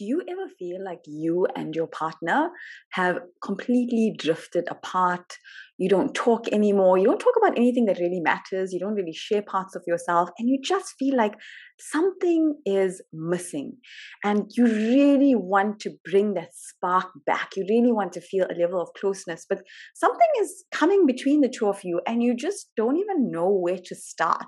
do you ever feel like you and your partner have completely drifted apart? You don't talk anymore. You don't talk about anything that really matters. You don't really share parts of yourself. And you just feel like something is missing. And you really want to bring that spark back. You really want to feel a level of closeness. But something is coming between the two of you, and you just don't even know where to start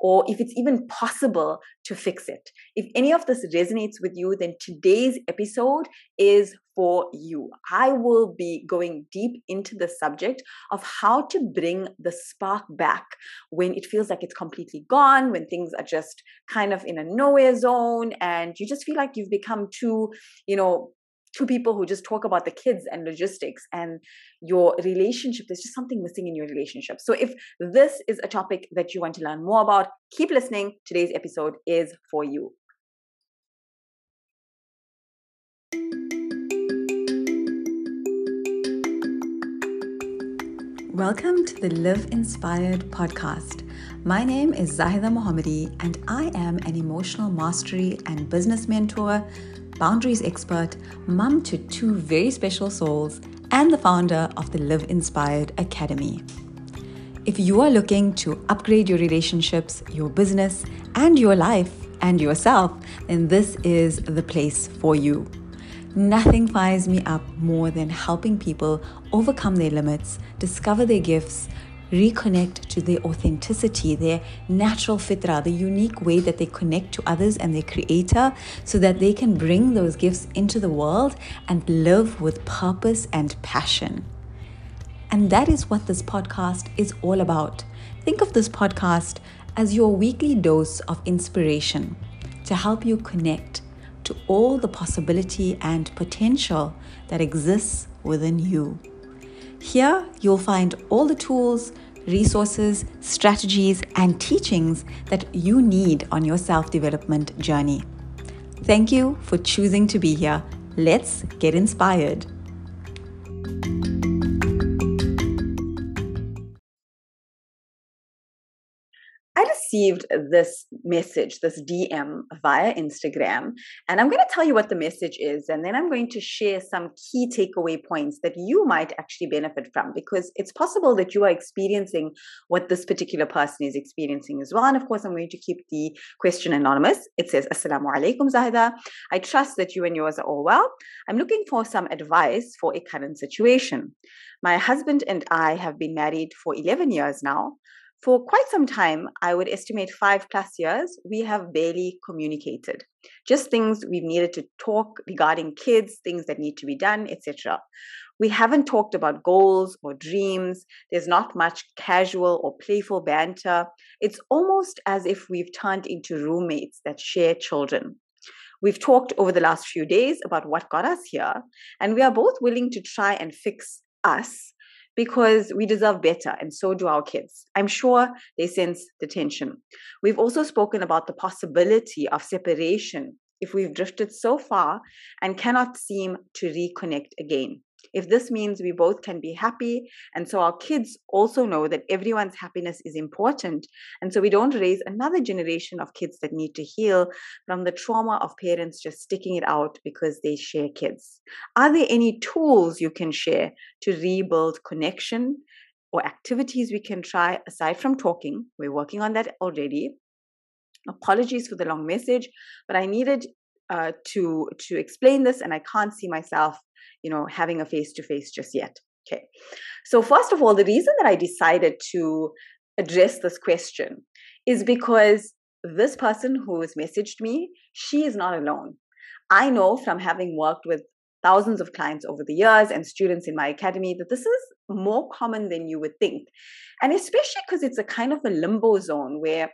or if it's even possible to fix it. If any of this resonates with you, then today's episode is for you. I will be going deep into the subject of how to bring the spark back when it feels like it's completely gone, when things are just kind of in a nowhere zone, and you just feel like you've become too, you know, two people who just talk about the kids and logistics and your relationship there's just something missing in your relationship. So if this is a topic that you want to learn more about keep listening. Today's episode is for you Welcome to the Live Inspired podcast. My name is Zahida Mohammadi, and I am an emotional mastery and business mentor, boundaries expert, mum to two very special souls, and the founder of the Live Inspired Academy. If you are looking to upgrade your relationships, your business, and your life and yourself, then this is the place for you. Nothing fires me up more than helping people overcome their limits, discover their gifts, reconnect to their authenticity, their natural fitra, the unique way that they connect to others and their creator, so that they can bring those gifts into the world and live with purpose and passion. And that is what this podcast is all about. Think of this podcast as your weekly dose of inspiration to help you connect to all the possibility and potential that exists within you. Here, you'll find all the tools, resources, strategies, and teachings that you need on your self development journey. Thank you for choosing to be here. Let's get inspired. Received this message, this DM via Instagram. And I'm going to tell you what the message is. And then I'm going to share some key takeaway points that you might actually benefit from because it's possible that you are experiencing what this particular person is experiencing as well. And of course, I'm going to keep the question anonymous. It says, Assalamu alaikum, Zahida. I trust that you and yours are all well. I'm looking for some advice for a current situation. My husband and I have been married for 11 years now for quite some time, I would estimate five plus years, we have barely communicated. Just things we've needed to talk regarding kids, things that need to be done, etc. We haven't talked about goals or dreams. There's not much casual or playful banter. It's almost as if we've turned into roommates that share children. We've talked over the last few days about what got us here, and we are both willing to try and fix us because we deserve better, and so do our kids. I'm sure they sense the tension. We've also spoken about the possibility of separation if we've drifted so far and cannot seem to reconnect again if this means we both can be happy and so our kids also know that everyone's happiness is important and so we don't raise another generation of kids that need to heal from the trauma of parents just sticking it out because they share kids. Are there any tools you can share to rebuild connection or activities we can try aside from talking? We're working on that already. Apologies for the long message but i needed uh, to to explain this and i can't see myself you know having a face to face just yet okay? So first of all the reason that i decided to address this question is because this person who has messaged me she is not alone. I know from having worked with thousands of clients over the years and students in my academy that this is more common than you would think. And especially because it's a kind of a limbo zone where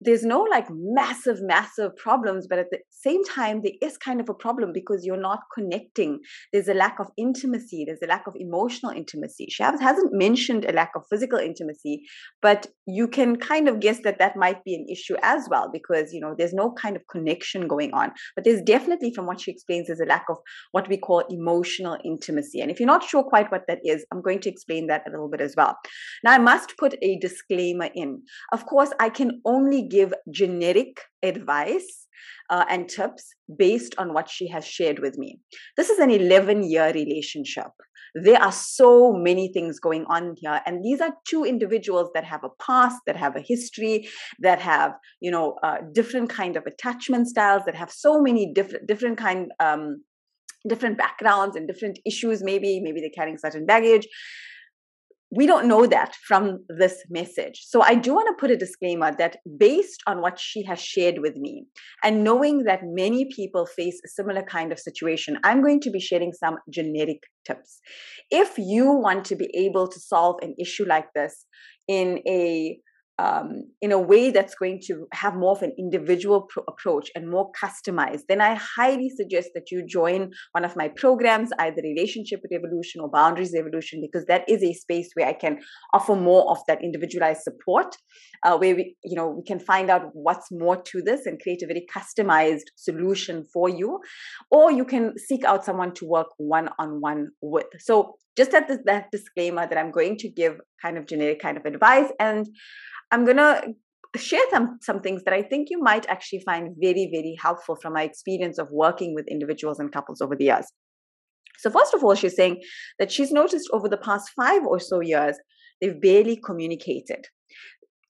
there's no like massive, massive problems, but at the same time, there is kind of a problem because you're not connecting. There's a lack of intimacy, there's a lack of emotional intimacy. She hasn't mentioned a lack of physical intimacy, but you can kind of guess that that might be an issue as well because, you know, there's no kind of connection going on. But there's definitely, from what she explains, there's a lack of what we call emotional intimacy. And if you're not sure quite what that is, I'm going to explain that a little bit as well. Now, I must put a disclaimer in. Of course, I can only give generic advice uh, and tips based on what she has shared with me. This is an 11 year relationship. There are so many things going on here. And these are two individuals that have a past, that have a history, that have, you know, uh, different kind of attachment styles, that have so many different, different kind, um, different backgrounds and different issues maybe maybe they're carrying certain baggage we don't know that from this message. So I do want to put a disclaimer that based on what she has shared with me and knowing that many people face a similar kind of situation, I'm going to be sharing some generic tips. If you want to be able to solve an issue like this in a um, in a way that's going to have more of an individual pro- approach and more customized, then I highly suggest that you join one of my programs, either Relationship Revolution or Boundaries Revolution, because that is a space where I can offer more of that individualized support, uh, where we, you know, we can find out what's more to this and create a very customized solution for you, or you can seek out someone to work one on one with. So just at this, that disclaimer that I'm going to give kind of generic kind of advice and I'm going to share some, some things that I think you might actually find very, very helpful from my experience of working with individuals and couples over the years. So, first of all, she's saying that she's noticed over the past five or so years, they've barely communicated.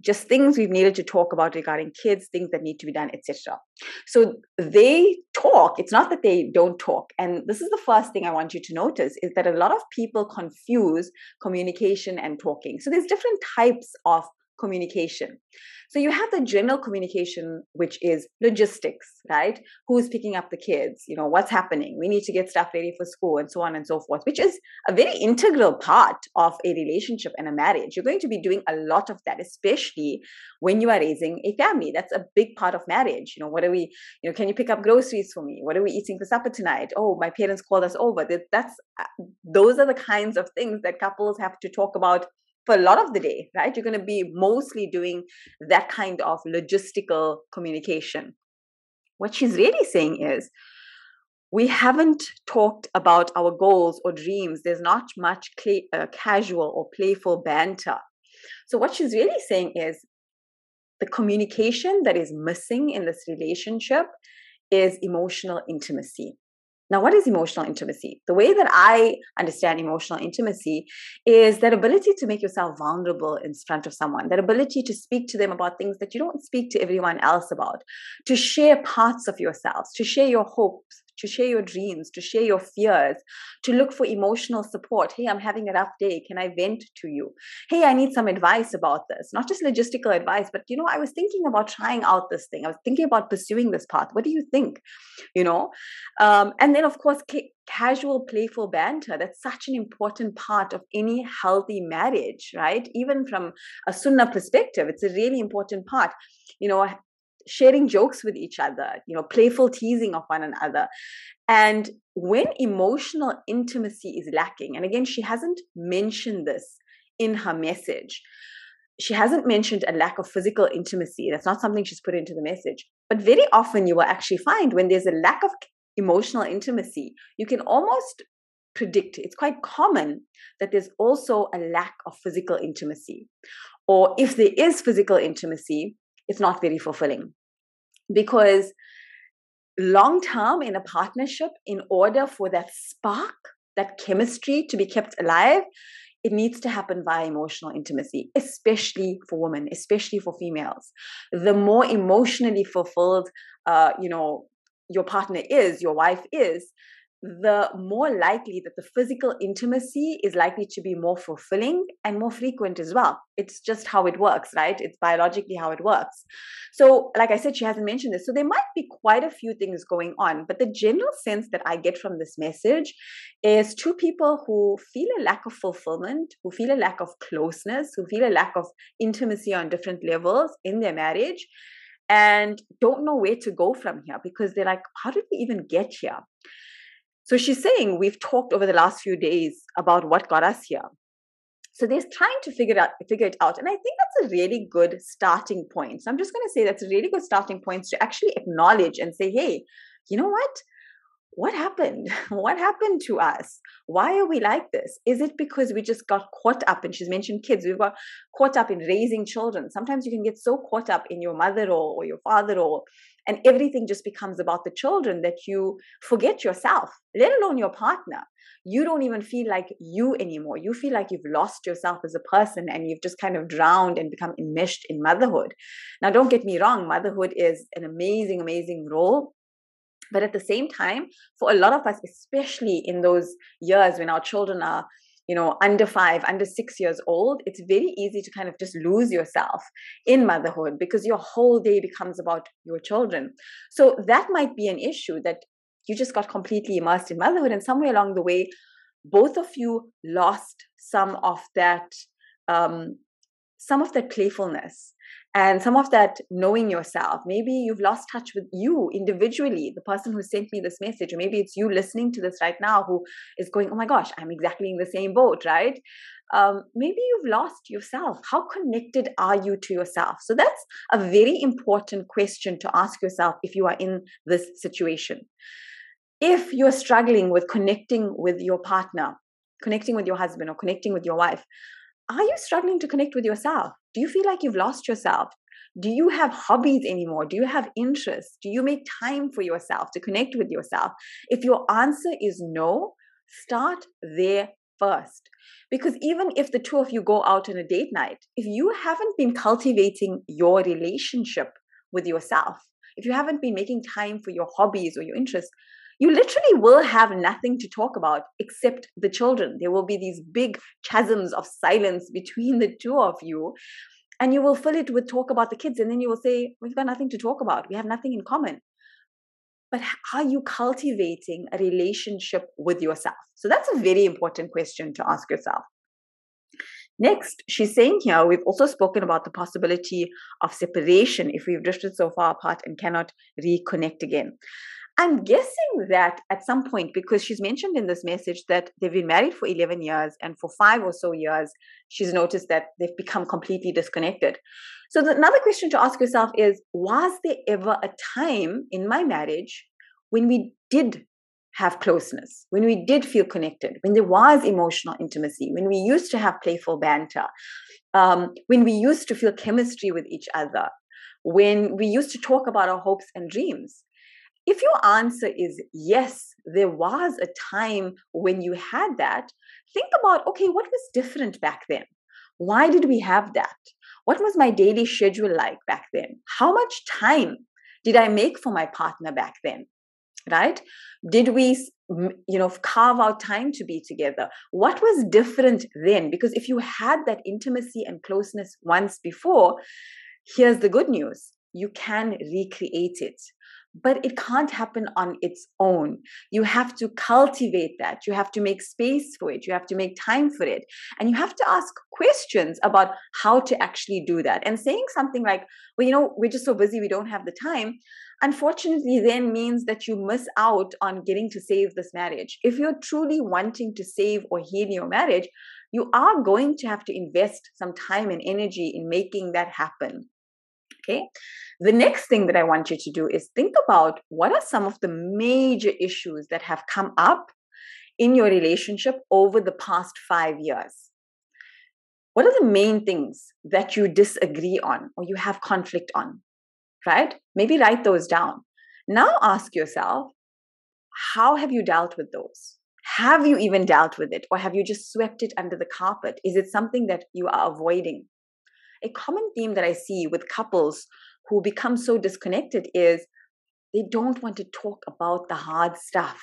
Just things we've needed to talk about regarding kids, things that need to be done, etc. So they talk. It's not that they don't talk. And this is the first thing I want you to notice is that a lot of people confuse communication and talking. So there's different types of communication. So you have the general communication, which is logistics, right? Who's picking up the kids? You know, what's happening? We need to get stuff ready for school and so on and so forth, which is a very integral part of a relationship and a marriage. You're going to be doing a lot of that, especially when you are raising a family. That's a big part of marriage. You know, what are we, you know, can you pick up groceries for me? What are we eating for supper tonight? Oh, my parents called us over. That's, uh, those are the kinds of things that couples have to talk about for a lot of the day, right? You're going to be mostly doing that kind of logistical communication. What she's really saying is, we haven't talked about our goals or dreams. There's not much uh, casual or playful banter. So, what she's really saying is the communication that is missing in this relationship is emotional intimacy. Now, what is emotional intimacy? The way that I understand emotional intimacy is that ability to make yourself vulnerable in front of someone, that ability to speak to them about things that you don't speak to everyone else about, to share parts of yourselves, to share your hopes, to share your dreams, to share your fears, to look for emotional support. Hey, I'm having a rough day. Can I vent to you? Hey, I need some advice about this. Not just logistical advice, but you know, I was thinking about trying out this thing. I was thinking about pursuing this path. What do you think? You know, um, and then of course, ca- casual, playful banter. That's such an important part of any healthy marriage, right? Even from a sunnah perspective, it's a really important part. You know, sharing jokes with each other, you know, playful teasing of one another. And when emotional intimacy is lacking, and again, she hasn't mentioned this in her message. She hasn't mentioned a lack of physical intimacy. That's not something she's put into the message. But very often, you will actually find when there's a lack of emotional intimacy, you can almost predict, it's quite common that there's also a lack of physical intimacy. Or if there is physical intimacy, it's not very fulfilling because long term in a partnership in order for that spark that chemistry to be kept alive it needs to happen via emotional intimacy especially for women especially for females. The more emotionally fulfilled uh, you know your partner is your wife is the more likely that the physical intimacy is likely to be more fulfilling and more frequent as well. It's just how it works, right? It's biologically how it works. So, like I said, she hasn't mentioned this. So, there might be quite a few things going on, but the general sense that I get from this message is two people who feel a lack of fulfillment, who feel a lack of closeness, who feel a lack of intimacy on different levels in their marriage and don't know where to go from here because they're like, how did we even get here? So she's saying we've talked over the last few days about what got us here. So they're trying to figure out figure it out. And I think that's a really good starting point. So I'm just going to say that's a really good starting point to actually acknowledge and say, hey, you know what? What happened? What happened to us? Why are we like this? Is it because we just got caught up? And she's mentioned kids. We've got caught up in raising children. Sometimes you can get so caught up in your mother role or your father role, and everything just becomes about the children that you forget yourself, let alone your partner. You don't even feel like you anymore. You feel like you've lost yourself as a person and you've just kind of drowned and become enmeshed in motherhood. Now, don't get me wrong, motherhood is an amazing, amazing role but at the same time, for a lot of us, especially in those years when our children are you know under five under six years old it's very easy to kind of just lose yourself in motherhood because your whole day becomes about your children. So that might be an issue that you just got completely immersed in motherhood and somewhere along the way both of you lost some of that um, some of that playfulness and some of that knowing yourself maybe you've lost touch with you individually the person who sent me this message or maybe it's you listening to this right now who is going oh my gosh i'm exactly in the same boat right? Um, maybe you've lost yourself. How connected are you to yourself? So that's a very important question to ask yourself if you are in this situation. If you're struggling with connecting with your partner connecting with your husband or connecting with your wife are you struggling to connect with yourself do you feel like you've lost yourself? Do you have hobbies anymore? Do you have interests? Do you make time for yourself to connect with yourself? If your answer is no, start there first. Because even if the two of you go out on a date night, if you haven't been cultivating your relationship with yourself, if you haven't been making time for your hobbies or your interests, you literally will have nothing to talk about except the children. There will be these big chasms of silence between the two of you. And you will fill it with talk about the kids. And then you will say, We've got nothing to talk about. We have nothing in common. But are you cultivating a relationship with yourself? So that's a very important question to ask yourself. Next, she's saying here, we've also spoken about the possibility of separation if we've drifted so far apart and cannot reconnect again. I'm guessing that at some point, because she's mentioned in this message that they've been married for 11 years and for five or so years, she's noticed that they've become completely disconnected. So, the, another question to ask yourself is Was there ever a time in my marriage when we did have closeness, when we did feel connected, when there was emotional intimacy, when we used to have playful banter, um, when we used to feel chemistry with each other, when we used to talk about our hopes and dreams? If your answer is yes, there was a time when you had that, think about okay, what was different back then? Why did we have that? What was my daily schedule like back then? How much time did I make for my partner back then? Right? Did we you know carve out time to be together what was different then because if you had that intimacy and closeness once before here's the good news you can recreate it but it can't happen on its own. You have to cultivate that. You have to make space for it. You have to make time for it. And you have to ask questions about how to actually do that. And saying something like, well, you know, we're just so busy, we don't have the time, unfortunately, then means that you miss out on getting to save this marriage. If you're truly wanting to save or heal your marriage, you are going to have to invest some time and energy in making that happen. Okay. The next thing that I want you to do is think about what are some of the major issues that have come up in your relationship over the past five years. What are the main things that you disagree on or you have conflict on? Right? Maybe write those down. Now ask yourself, how have you dealt with those? Have you even dealt with it or have you just swept it under the carpet? Is it something that you are avoiding? A common theme that I see with couples who become so disconnected is they don't want to talk about the hard stuff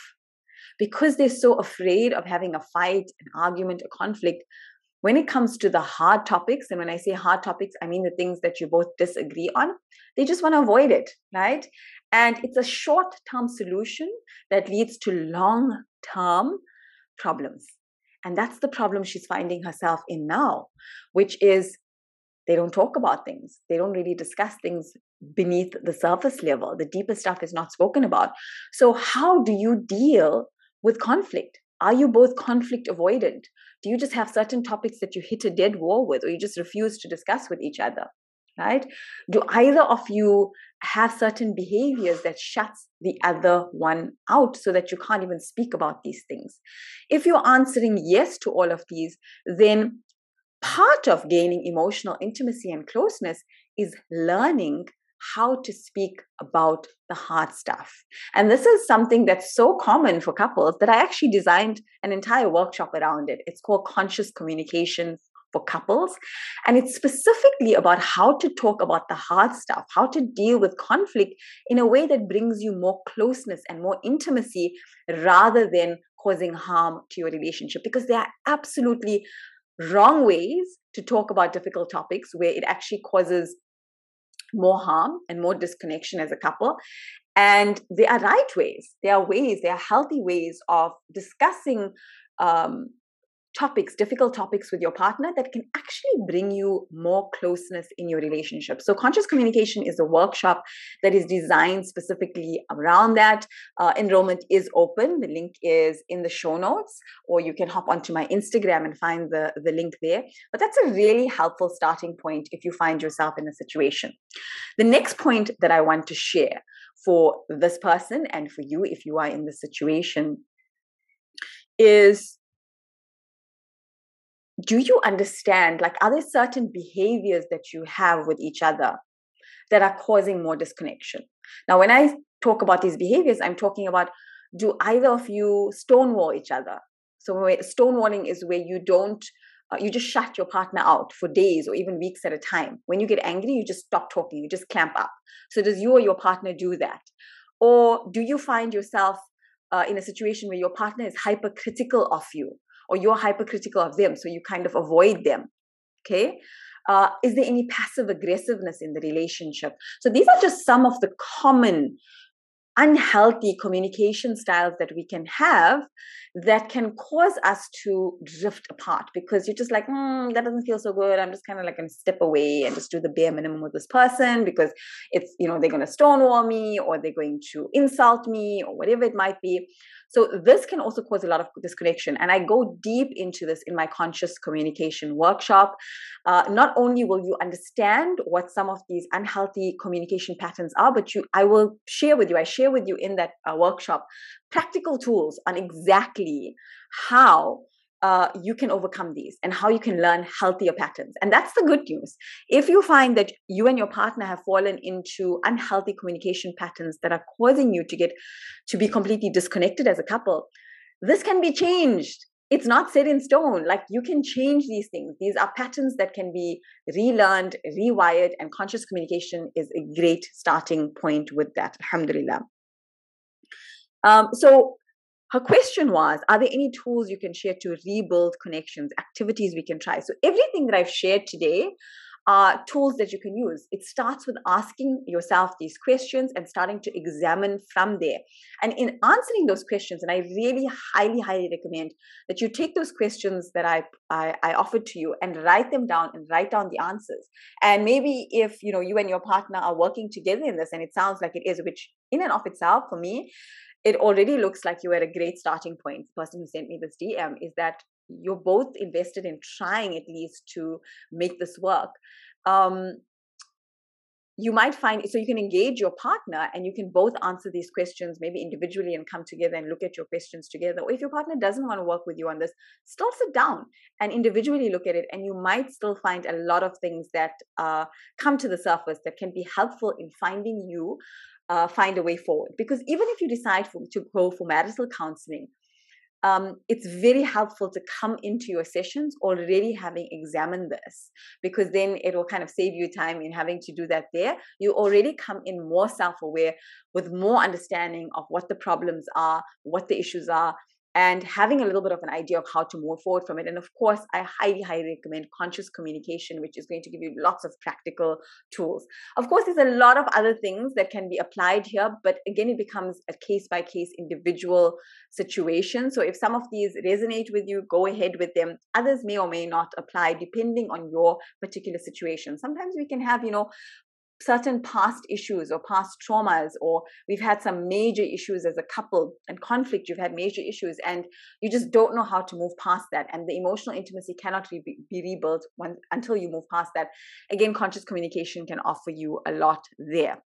because they're so afraid of having a fight, an argument, a conflict. When it comes to the hard topics, and when I say hard topics, I mean the things that you both disagree on, they just want to avoid it, right? And it's a short term solution that leads to long term problems. And that's the problem she's finding herself in now, which is they don't talk about things. They don't really discuss things beneath the surface level. The deeper stuff is not spoken about. So, how do you deal with conflict? Are you both conflict avoidant? Do you just have certain topics that you hit a dead wall with, or you just refuse to discuss with each other? right? Do either of you have certain behaviors that shuts the other one out so that you can't even speak about these things? If you're answering yes to all of these, then part of gaining emotional intimacy and closeness is learning how to speak about the hard stuff. And this is something that's so common for couples that I actually designed an entire workshop around it. It's called Conscious Communication for couples. And it's specifically about how to talk about the hard stuff, how to deal with conflict in a way that brings you more closeness and more intimacy rather than causing harm to your relationship. Because there are absolutely wrong ways to talk about difficult topics where it actually causes more harm and more disconnection as a couple. And there are right ways, there are ways, there are healthy ways of discussing um, topics, difficult topics with your partner that can actually bring you more closeness in your relationship. So, conscious communication is a workshop that is designed specifically around that. Uh, enrollment is open. The link is in the show notes, or you can hop onto my Instagram and find the, the link there. But that's a really helpful starting point if you find yourself in a situation. The next point that I want to share for this person and for you, if you are in the situation, is do you understand like are there certain behaviors that you have with each other that are causing more disconnection? Now when i talk about these behaviors i'm talking about do either of you stonewall each other? So stonewalling is where you don't uh, you just shut your partner out for days or even weeks at a time. When you get angry you just stop talking you just clamp up. So does you or your partner do that? Or do you find yourself uh, in a situation where your partner is hypercritical of you or you're hypercritical of them so you kind of avoid them okay uh, is there any passive aggressiveness in the relationship so these are just some of the common unhealthy communication styles that we can have that can cause us to drift apart because you're just like, mm, that doesn't feel so good. I'm just kind of like going to step away and just do the bare minimum with this person because it's, you know, they're going to stonewall me or they're going to insult me or whatever it might be. So this can also cause a lot of disconnection. And I go deep into this in my conscious communication workshop. Uh, not only will you understand what some of these unhealthy communication patterns are, but you, I will share with you, I share with you in that uh, workshop practical tools on exactly how uh, you can overcome these and how you can learn healthier patterns. And that's the good news. If you find that you and your partner have fallen into unhealthy communication patterns that are causing you to get to be completely disconnected as a couple, this can be changed. It's not set in stone. Like you can change these things. These are patterns that can be relearned, rewired, and conscious communication is a great starting point with that. Alhamdulillah. Um, so her question was Are there any tools you can share to rebuild connections, activities we can try? So, everything that I've shared today are tools that you can use. It starts with asking yourself these questions and starting to examine from there. And in answering those questions, and I really highly, highly recommend that you take those questions that I, I, I offered to you and write them down and write down the answers. And maybe if you know you and your partner are working together in this, and it sounds like it is, which in and of itself for me it already looks like you're at a great starting point. The person who sent me this DM is that you're both invested in trying at least to make this work. Um, you might find so you can engage your partner and you can both answer these questions maybe individually and come together and look at your questions together or if your partner doesn't want to work with you on this still sit down and individually look at it and you might still find a lot of things that uh, come to the surface that can be helpful in finding you uh, find a way forward. Because even if you decide for, to go for marital counseling, um, it's very helpful to come into your sessions already having examined this because then it will kind of save you time in having to do that there. You already come in more self aware with more understanding of what the problems are, what the issues are, and having a little bit of an idea of how to move forward from it. And of course, I highly, highly recommend conscious communication, which is going to give you lots of practical tools. Of course, there's a lot of other things that can be applied here, but again, it becomes a case by case individual situation. So if some of these resonate with you, go ahead with them. Others may or may not apply depending on your particular situation. Sometimes we can have, you know, certain past issues or past traumas or we've had some major issues as a couple and conflict you've had major issues and you just don't know how to move past that and the emotional intimacy cannot re- be rebuilt when, until you move past that. Again conscious communication can offer you a lot there.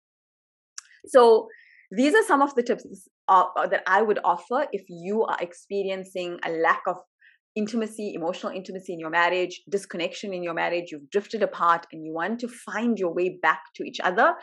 So these are some of the tips uh, that I would offer if you are experiencing a lack of intimacy, emotional intimacy in your marriage, disconnection in your marriage, you've drifted apart and you want to find your way back to each other,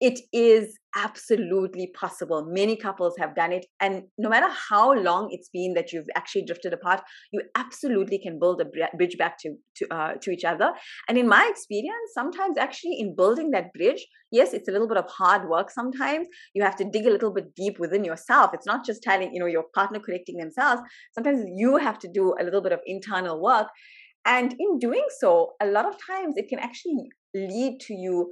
it is absolutely possible. Many couples have done it. And no matter how long it's been that you've actually drifted apart, you absolutely can build a bridge back to, to, uh, to each other. And in my experience, sometimes actually in building that bridge, yes, it's a little bit of hard work sometimes. You have to dig a little bit deep within yourself. It's not just telling, you know, your partner connecting themselves. Sometimes you have to do a little bit of internal work. And in doing so, a lot of times it can actually lead to you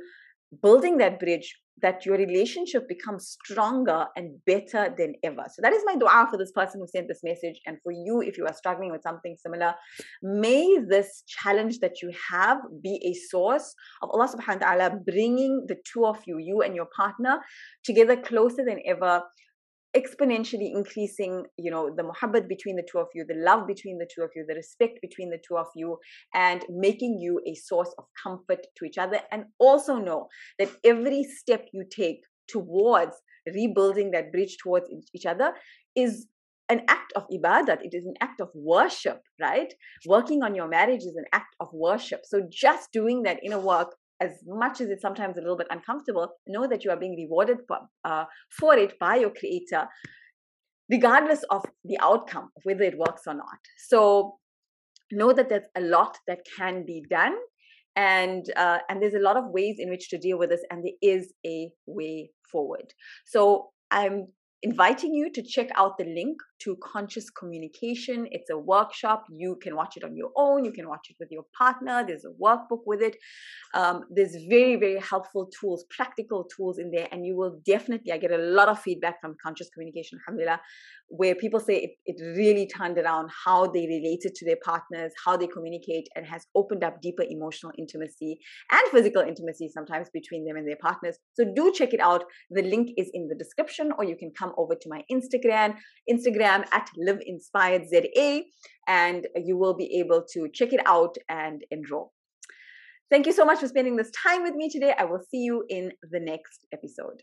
building that bridge that your relationship becomes stronger and better than ever. So that is my dua for this person who sent this message. And for you, if you are struggling with something similar, may this challenge that you have be a source of Allah subhanahu wa ta'ala bringing the two of you, you and your partner, together closer than ever exponentially increasing you know the muhabbat between the two of you the love between the two of you the respect between the two of you and making you a source of comfort to each other. And also know that every step you take towards rebuilding that bridge towards each other is an act of ibadat. It is an act of worship right? Working on your marriage is an act of worship. So just doing that inner work as much as it's sometimes a little bit uncomfortable, know that you are being rewarded for, uh, for it by your creator, regardless of the outcome, whether it works or not. So know that there's a lot that can be done. And uh, and there's a lot of ways in which to deal with this, and there is a way forward. So I'm inviting you to check out the link to Conscious Communication. It's a workshop. You can watch it on your own. You can watch it with your partner. There's a workbook with it. Um, there's very, very helpful tools, practical tools in there. And you will definitely, I get a lot of feedback from Conscious Communication, alhamdulillah, where people say it, it really turned around how they related to their partners, how they communicate, and has opened up deeper emotional intimacy and physical intimacy sometimes between them and their partners. So do check it out. The link is in the description, or you can come over to my Instagram, Instagram at Live Inspired ZA, and you will be able to check it out and enroll. Thank you so much for spending this time with me today. I will see you in the next episode.